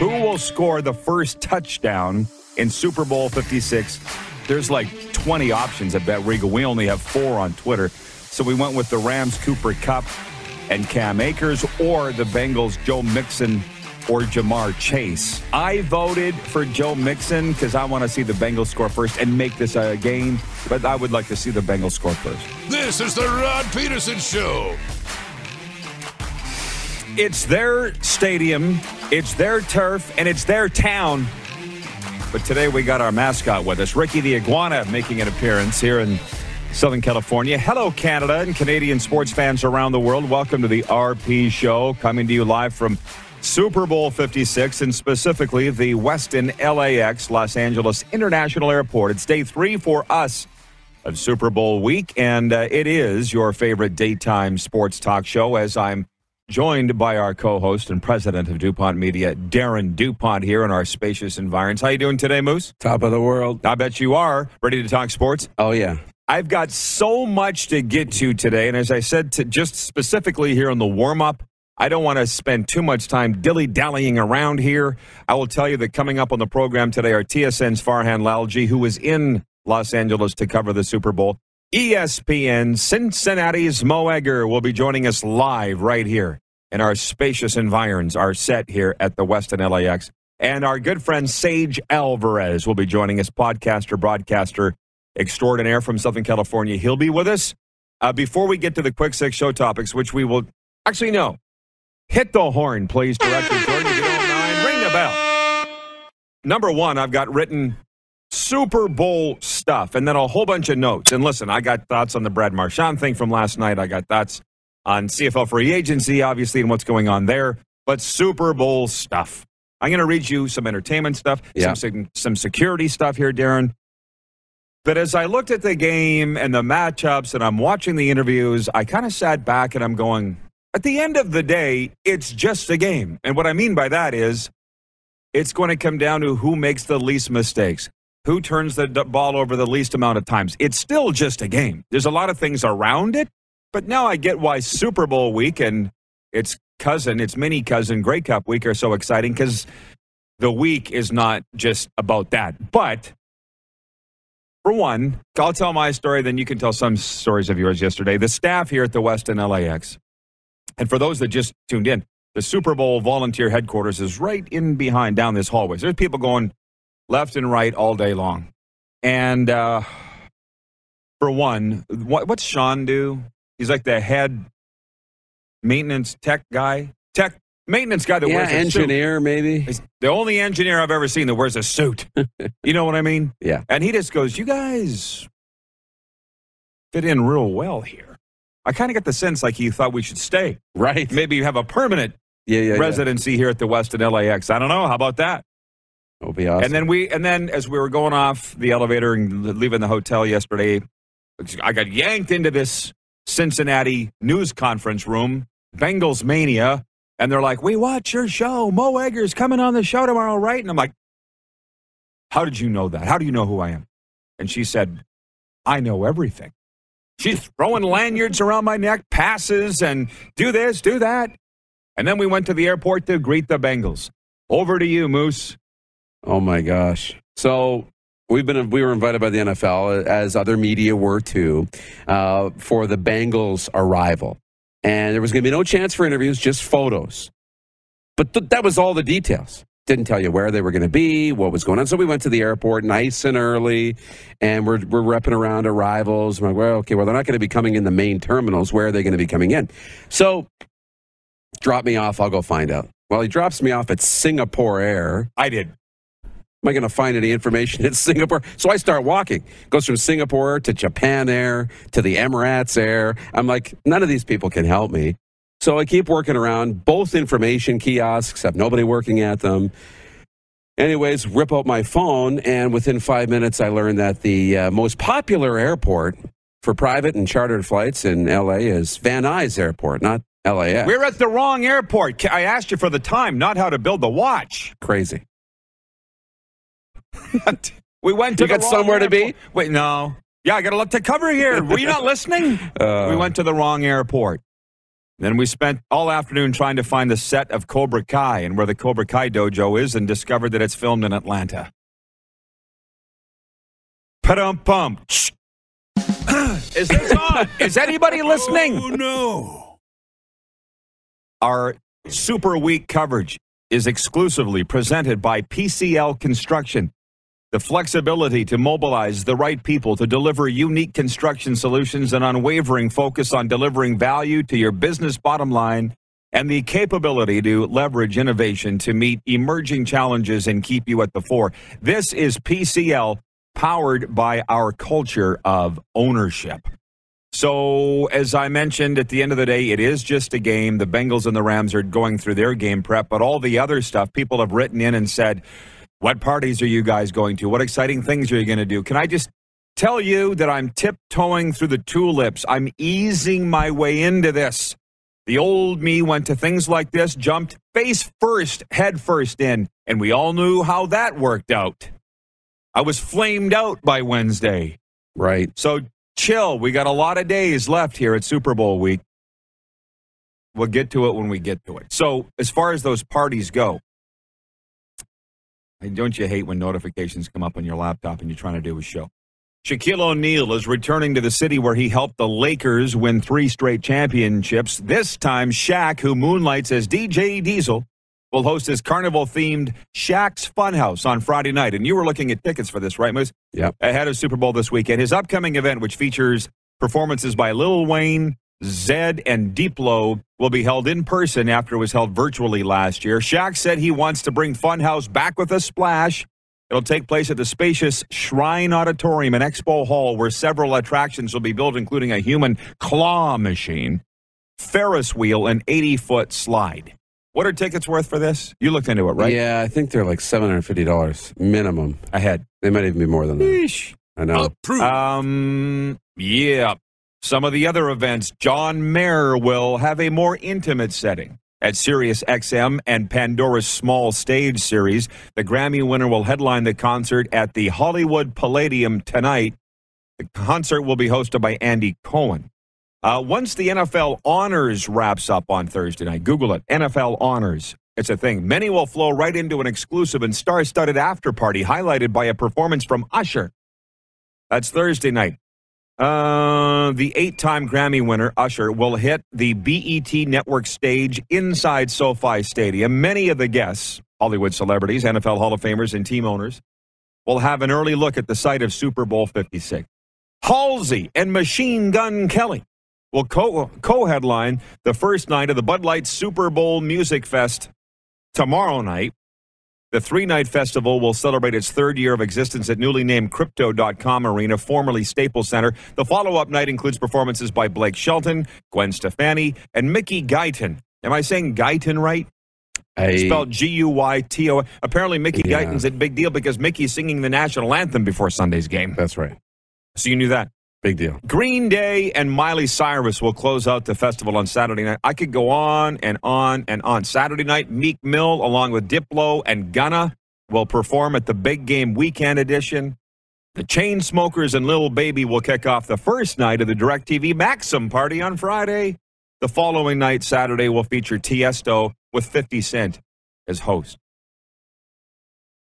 Who will score the first touchdown in Super Bowl 56? There's like 20 options at BetRegal. We only have four on Twitter. So we went with the Rams Cooper Kupp and Cam Akers or the Bengals Joe Mixon or Ja'Marr Chase. I voted for Joe Mixon because I want to see the Bengals score first and make this a game, but I would like to see the Bengals score first. This is the Rod Pedersen Show. It's their stadium, it's their turf, and it's their town. But today we got our mascot with us, Ricky the Iguana, making an appearance here in Southern California. Hello, Canada and Canadian sports fans around the world. Welcome to the RP Show, coming to you live from Super Bowl 56 and specifically the Westin LAX Los Angeles International Airport. It's day three for us of Super Bowl week, and uh, it is your favorite daytime sports talk show as I'm joined by our co-host and president of DuPont Media, Darren DuPont, here in our spacious environs. How you doing today, Moose? Top of the world. I bet you are. Ready to talk sports? Oh, yeah. I've got so much to get to today, and as I said, to just specifically here on the warm-up, I don't want to spend too much time dilly-dallying around here. I will tell you that coming up on the program today are TSN's Farhan Lalji, who was in Los Angeles to cover the Super Bowl. ESPN Cincinnati's Mo Egger will be joining us live right here in our spacious environs, our set here at the Westin LAX. And our good friend Sage Alvarez will be joining us, podcaster, broadcaster extraordinaire from Southern California. He'll be with us. Uh, before we get to the quick six show topics, which we will actually no, hit the horn, please, Director Jordan. If you don't ring the bell. Number one, I've got written Super Bowl stuff, and then a whole bunch of notes. And listen, I got thoughts on the Brad Marchand thing from last night. I got thoughts on CFL free agency, obviously, and what's going on there. But Super Bowl stuff. I'm going to read you some entertainment stuff, Yeah. some, some security stuff here, Darren. But as I looked at the game and the matchups and I'm watching the interviews, I kind of sat back and I'm going, at the end of the day, it's just a game. And what I mean by that is it's going to come down to who makes the least mistakes, who turns the ball over the least amount of times. It's still just a game. There's a lot of things around it, but now I get why Super Bowl week and its cousin, its mini cousin, Grey Cup week are so exciting because the week is not just about that. But for one, I'll tell my story, then you can tell some stories of yours yesterday. The staff here at the Westin LAX, and for those that just tuned in, the Super Bowl volunteer headquarters is right in behind down this hallway. So there's people going left and right all day long. And uh, for one, what, what's Sean do? He's like the head maintenance tech guy, tech maintenance guy that yeah, wears a suit. engineer, maybe. He's the only engineer I've ever seen that wears a suit. you know what I mean? Yeah. And he just goes, You guys fit in real well here. I kind of get the sense like he thought we should stay. Right. Maybe you have a permanent Yeah, yeah. yeah. residency here at the Westin LAX. I don't know. How about that? That'll be awesome. And then we, and then as we were going off the elevator and leaving the hotel yesterday, I got yanked into this Cincinnati news conference room, Bengals mania, and they're like, "We watch your show. Mo Egger's coming on the show tomorrow, right?" And I'm like, "How did you know that? How do you know who I am?" And she said, "I know everything." She's throwing lanyards around my neck, passes, and do this, do that. And then we went to the airport to greet the Bengals. Over to you, Moose. Oh my gosh. So we've been we were invited by the NFL as other media were too uh, for the Bengals arrival, and there was going to be no chance for interviews, just photos. But th- that was all the details. Didn't tell you where they were going to be, what was going on. So we went to the airport nice and early, and we're we're repping around arrivals. I'm like, well, okay, well they're not going to be coming in the main terminals. Where are they going to be coming in? So drop me off. I'll go find out. Well, he drops me off at Singapore Air. I did. Am I going to find any information in Singapore? So I start walking. Goes from Singapore to Japan Air to the Emirates Air. I'm like, none of these people can help me. So I keep working around both information kiosks, have nobody working at them. Anyways, rip out my phone, and within five minutes, I learned that the uh, most popular airport for private and chartered flights in LA is Van Nuys Airport, not LAX. We're at the wrong airport. I asked you for the time, not how to build the watch. crazy. We went to You got somewhere to be? Wait, no. Yeah, I got a lot to cover here. Were you not listening? Uh, we went to the wrong airport. Then we spent all afternoon trying to find the set of Cobra Kai and where the Cobra Kai dojo is and discovered that it's filmed in Atlanta. Padum pum. Is this on? Is anybody listening? Oh, no. Our Super Week coverage is exclusively presented by PCL Construction. The flexibility to mobilize the right people to deliver unique construction solutions and unwavering focus on delivering value to your business bottom line and the capability to leverage innovation to meet emerging challenges and keep you at the fore. This is PCL powered by our culture of ownership. So, as I mentioned at the end of the day, it is just a game. The Bengals and the Rams are going through their game prep, but all the other stuff, people have written in and said, What parties are you guys going to? What exciting things are you going to do? Can I just tell you that I'm tiptoeing through the tulips? I'm easing my way into this. The old me went to things like this, jumped face first, head first in, and we all knew how that worked out. I was flamed out by Wednesday. Right. So chill. We got a lot of days left here at Super Bowl week. We'll get to it when we get to it. So, as far as those parties go, and don't you hate when notifications come up on your laptop and you're trying to do a show? Shaquille O'Neal is returning to the city where he helped the Lakers win three straight championships. This time, Shaq, who moonlights as DJ Diesel, will host his carnival themed Shaq's Funhouse on Friday night. And you were looking at tickets for this, right, Moose? Yep. Ahead of Super Bowl this weekend. His upcoming event, which features performances by Lil Wayne, Zedd, and Diplo, will be held in person after it was held virtually last year. Shaq said he wants to bring Funhouse back with a splash. It'll take place at the spacious Shrine Auditorium and Expo Hall, where several attractions will be built, including a human claw machine, Ferris wheel, and 80 foot slide. What are tickets worth for this? You looked into it, right? Yeah, I think they're like seven hundred fifty dollars minimum. Ahead. They might even be more than that. Yeesh. I know. Approved. Um, yeah. Some of the other events, John Mayer will have a more intimate setting at Sirius XM and Pandora's Small Stage series. The Grammy winner will headline the concert at the Hollywood Palladium tonight. The concert will be hosted by Andy Cohen. Uh, once the NFL Honors wraps up on Thursday night, Google it NFL Honors. It's a thing. Many will flow right into an exclusive and star studded after party highlighted by a performance from Usher. That's Thursday night. Uh, the eight time Grammy winner, Usher, will hit the BET network stage inside SoFi Stadium. Many of the guests, Hollywood celebrities, NFL Hall of Famers, and team owners, will have an early look at the site of Super Bowl 56. Halsey and Machine Gun Kelly will co headline the first night of the Bud Light Super Bowl Music Fest tomorrow night. The three night festival will celebrate its third year of existence at newly named Crypto.com Arena, formerly Staples Center. The follow up night includes performances by Blake Shelton, Gwen Stefani, and Mickey Guyton. Am I saying Guyton right? I, Spelled G U Y T O. Apparently, Mickey Yeah. Guyton's a big deal because Mickey's singing the national anthem before Sunday's game. that's right. So you knew that. Big deal. Green Day and Miley Cyrus will close out the festival on Saturday night. I could go on and on and on. Saturday night, Meek Mill, along with Diplo and Gunna, will perform at the Big Game Weekend Edition. The Chainsmokers and Lil Baby will kick off the first night of the DirecTV Maxim party on Friday. The following night, Saturday, will feature Tiesto with 50 Cent as host.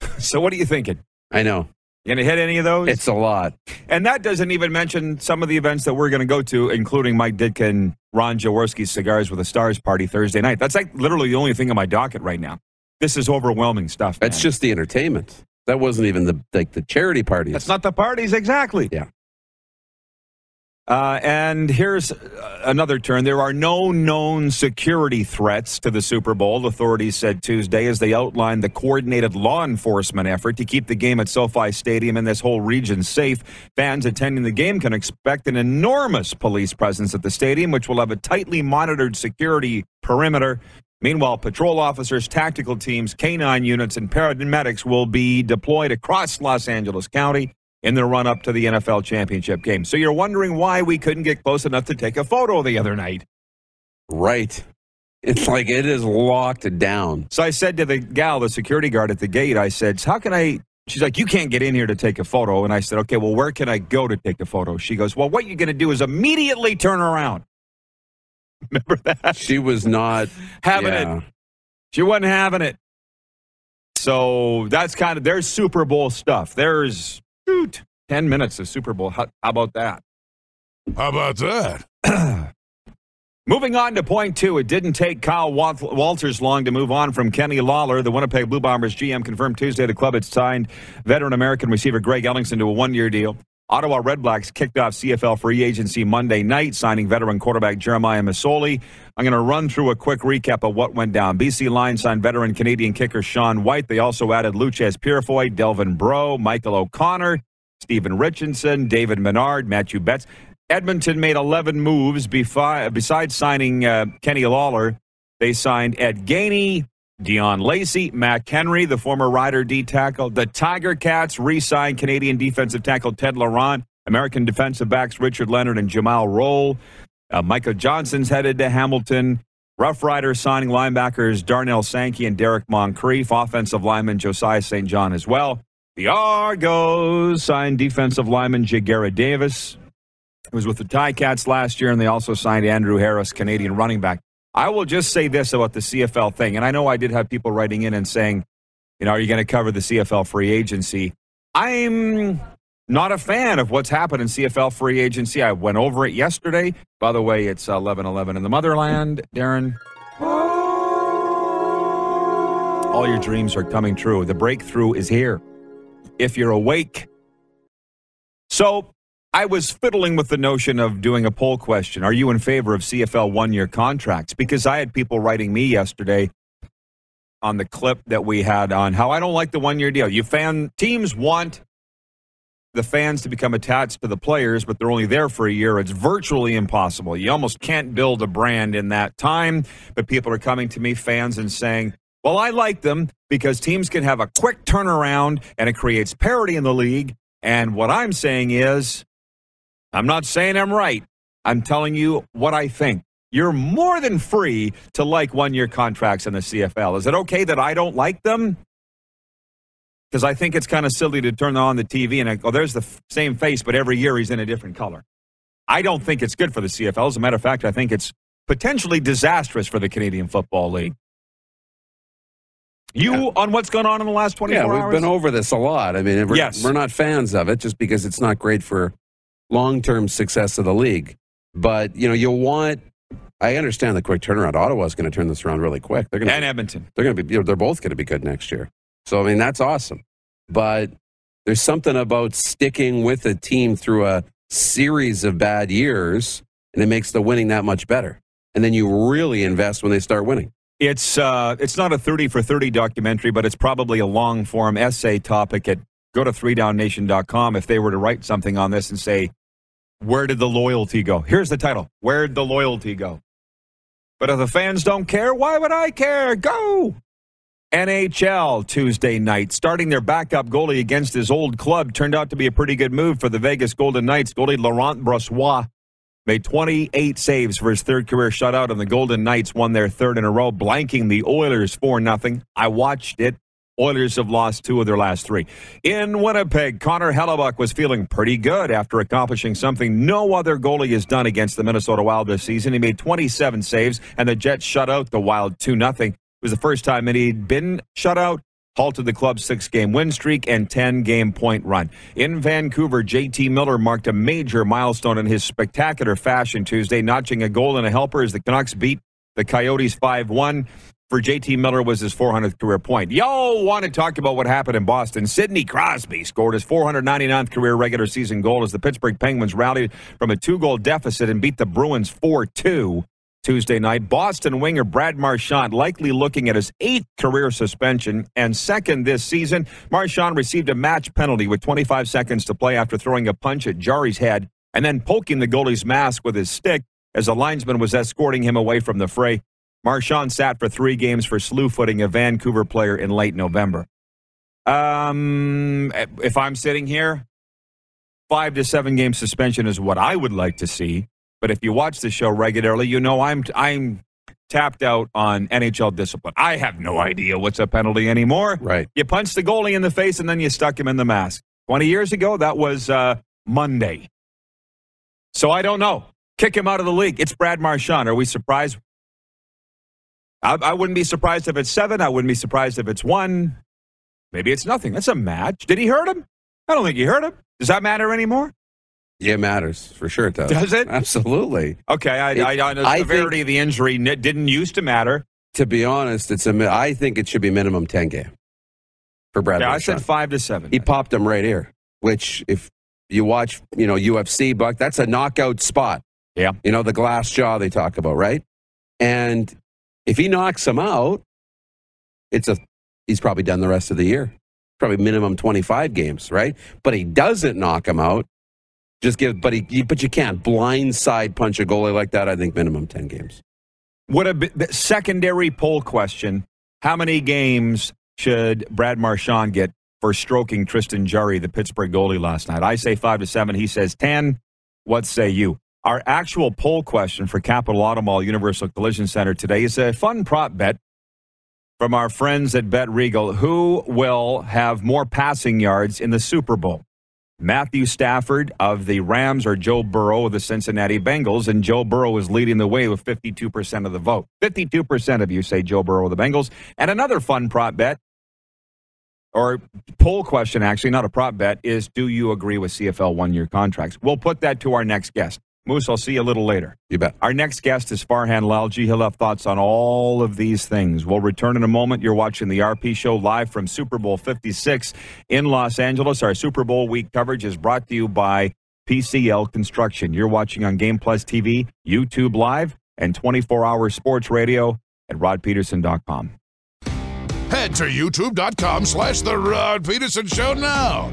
so, what are you thinking? I know. You gonna hit any of those? It's a lot. And that doesn't even mention some of the events that we're going to go to, including Mike Ditka and Ron Jaworski's Cigars with the Stars party Thursday night. That's like literally the only thing on my docket right now. This is overwhelming stuff. That's just the entertainment. That wasn't even the like the charity parties. That's not the parties, exactly. Yeah. Uh, and here's uh, another turn. There are no known security threats to the Super Bowl, authorities said Tuesday as they outlined the coordinated law enforcement effort to keep the game at SoFi Stadium and this whole region safe. Fans attending the game can expect an enormous police presence at the stadium, which will have a tightly monitored security perimeter. Meanwhile, patrol officers, tactical teams, canine units, and paramedics will be deployed across Los Angeles County in the run up to the NFL championship game. So you're wondering why we couldn't get close enough to take a photo the other night. right. It's like it is locked down. So I said to the gal, the security guard at the gate, I said, How can I? She's like, You can't get in here to take a photo. And I said, Okay, well, where can I go to take a photo? She goes, Well, what you're going to do is immediately turn around. Remember that? She was not Having yeah. it. She wasn't having it. So that's kind of there's Super Bowl stuff. There's shoot, 10 minutes of Super Bowl. How, how about that? How about that? Moving on to point two, it didn't take Kyle Walters long to move on from Kenny Lawler. The Winnipeg Blue Bombers GM confirmed Tuesday the club had signed veteran American receiver Greg Ellingson to a one year deal. Ottawa Redblacks kicked off CFL free agency Monday night, signing veteran quarterback Jeremiah Masoli. I'm going to run through a quick recap of what went down. BC Lions signed veteran Canadian kicker Sean Whyte. They also added Loucheiz Purifoy, Delvin Breaux, Michael O'Connor, Stephen Richardson, David Menard, Matthew Betts. Edmonton made 11 moves besides signing uh, Kenny Lawler. They signed Ed Gainey, Dion Lacey, Mac Henry, the former Rider D tackle. The Tiger Cats re signed Canadian defensive tackle Ted Laurent, American defensive backs Richard Leonard and Jumal Rolle. Uh, Michael Johnson's headed to Hamilton. Rough Riders signing linebackers Darnell Sankey and Derek Moncrief, offensive lineman Josiah St. John as well. The Argos signed defensive lineman Jagera Davis. It was with the Ticats last year, and they also signed Andrew Harris, Canadian running back. I will just say this about the CFL thing, and I know I did have people writing in and saying, you know, are you going to cover the CFL free agency? I'm not a fan of what's happened in CFL free agency. I went over it yesterday. By the way, it's 11 11 in the motherland, Darren. All your dreams are coming true. The breakthrough is here. If you're awake. So I was fiddling with the notion of doing a poll question. Are you in favor of CFL one year contracts? Because I had people writing me yesterday on the clip that we had on how I don't like the one year deal. You fan teams want the fans to become attached to the players, but they're only there for a year. It's virtually impossible. You almost can't build a brand in that time. But people are coming to me, fans, and saying, well, I like them because teams can have a quick turnaround and it creates parity in the league. And what I'm saying is, I'm not saying I'm right. I'm telling you what I think. You're more than free to like one year contracts in the CFL. Is it okay that I don't like them? Because I think it's kind of silly to turn on the TV and I go, oh, there's the f- same face, but every year he's in a different color. I don't think it's good for the CFL. As a matter of fact, I think it's potentially disastrous for the Canadian Football League. You Yeah. on what's going on in the last 24 Yeah, we've hours? been over this a lot. I mean, we're, Yes. we're not fans of it just because it's not great for long term success of the league. But, you know, you'll want, I understand the quick turnaround. Ottawa's going to turn this around really quick. They're going and to, Edmonton. they're going to be, you know, they're both going to be good next year. So, I mean, that's awesome. But there's something about sticking with a team through a series of bad years, and it makes the winning that much better. And then you really invest when they start winning. It's uh, it's not a thirty for thirty documentary, but it's probably a long form essay topic. At go to threedownnation.com if they were to write something on this and say, "Where did the loyalty go?" Here's the title: "Where'd the loyalty go?" But if the fans don't care, why would I care? Go. NHL Tuesday night, starting their backup goalie against his old club turned out to be a pretty good move for the Vegas Golden Knights. Goalie Laurent Brossoit made 28 saves for his third career shutout, and the Golden Knights won their third in a row, blanking the Oilers 4 0. I watched it. Oilers have lost two of their last three. In Winnipeg, Connor Hellebuyck was feeling pretty good after accomplishing something no other goalie has done against the Minnesota Wild this season. He made 27 saves, and the Jets shut out the Wild 2 0. It was the first time that he'd been shut out halted the club's six game win streak and 10 game point run. In Vancouver, JT Miller marked a major milestone in his spectacular fashion Tuesday, notching a goal and a helper as the Canucks beat the Coyotes 5 1. For JT Miller was his 400th career point. Y'all want to talk about what happened in Boston. Sidney Crosby scored his 499th career regular season goal as the Pittsburgh Penguins rallied from a two goal deficit and beat the Bruins 4 2. Tuesday night. Boston winger Brad Marchand likely looking at his eighth career suspension and second this season. Marchand received a match penalty with 25 seconds to play after throwing a punch at Jarry's head and then poking the goalie's mask with his stick as a linesman was escorting him away from the fray. Marchand sat for three games for slew footing a Vancouver player in late November. Um, if I'm sitting here, five to seven game suspension is what I would like to see. But if you watch the show regularly, you know I'm I'm tapped out on NHL discipline. I have no idea what's a penalty anymore. Right. You punch the goalie in the face and then you stuck him in the mask. 20 years ago, that was uh, Monday. So I don't know. Kick him out of the league. It's Brad Marchand. Are we surprised? I, I wouldn't be surprised if it's seven. I wouldn't be surprised if it's one. Maybe it's nothing. That's a match. Did he hurt him? I don't think he hurt him. Does that matter anymore? Yeah, it matters for sure. It does. Does it? Absolutely. Okay, I, It- I, I know the I severity think- of the injury didn't used to matter. To be honest, it's a. I think it should be minimum ten game for Brad. Yeah, I said five to seven. he popped him right here. Which, if you watch, you know UFC, Buck, that's a knockout spot. Yeah. You know the glass jaw they talk about, right? And if he knocks him out, it's a. He's probably done the rest of the year. Probably minimum twenty five games, right? But he doesn't knock him out. Just give, but he, but you can't blindside punch a goalie like that. I think minimum ten games. What a the secondary poll question. How many games should Brad Marchand get for stroking Tristan Jarry, the Pittsburgh goalie, last night? I say five to seven. He says 10. What say you? Our actual poll question for Capital Auto Mall Universal Collision Center today is a fun prop bet from our friends at Bet Regal. Who will have more passing yards in the Super Bowl? Matthew Stafford of the Rams or Joe Burrow of the Cincinnati Bengals. And Joe Burrow is leading the way with 52% of the vote. 52% of you say Joe Burrow of the Bengals. And another fun prop bet, or poll question, actually, not a prop bet, is do you agree with CFL one year contracts? We'll put that to our next guest. Moose, I'll see you a little later. You bet. Our next guest is Farhan Lalji. He'll have thoughts on all of these things. We'll return in a moment. You're watching the RP Show live from Super Bowl 56 in Los Angeles. Our Super Bowl week coverage is brought to you by PCL Construction. You're watching on Game Plus TV, YouTube Live, and 24 hour sports radio at rodpedersen.com. Head to youtube.com slash The Rod Pedersen Show now.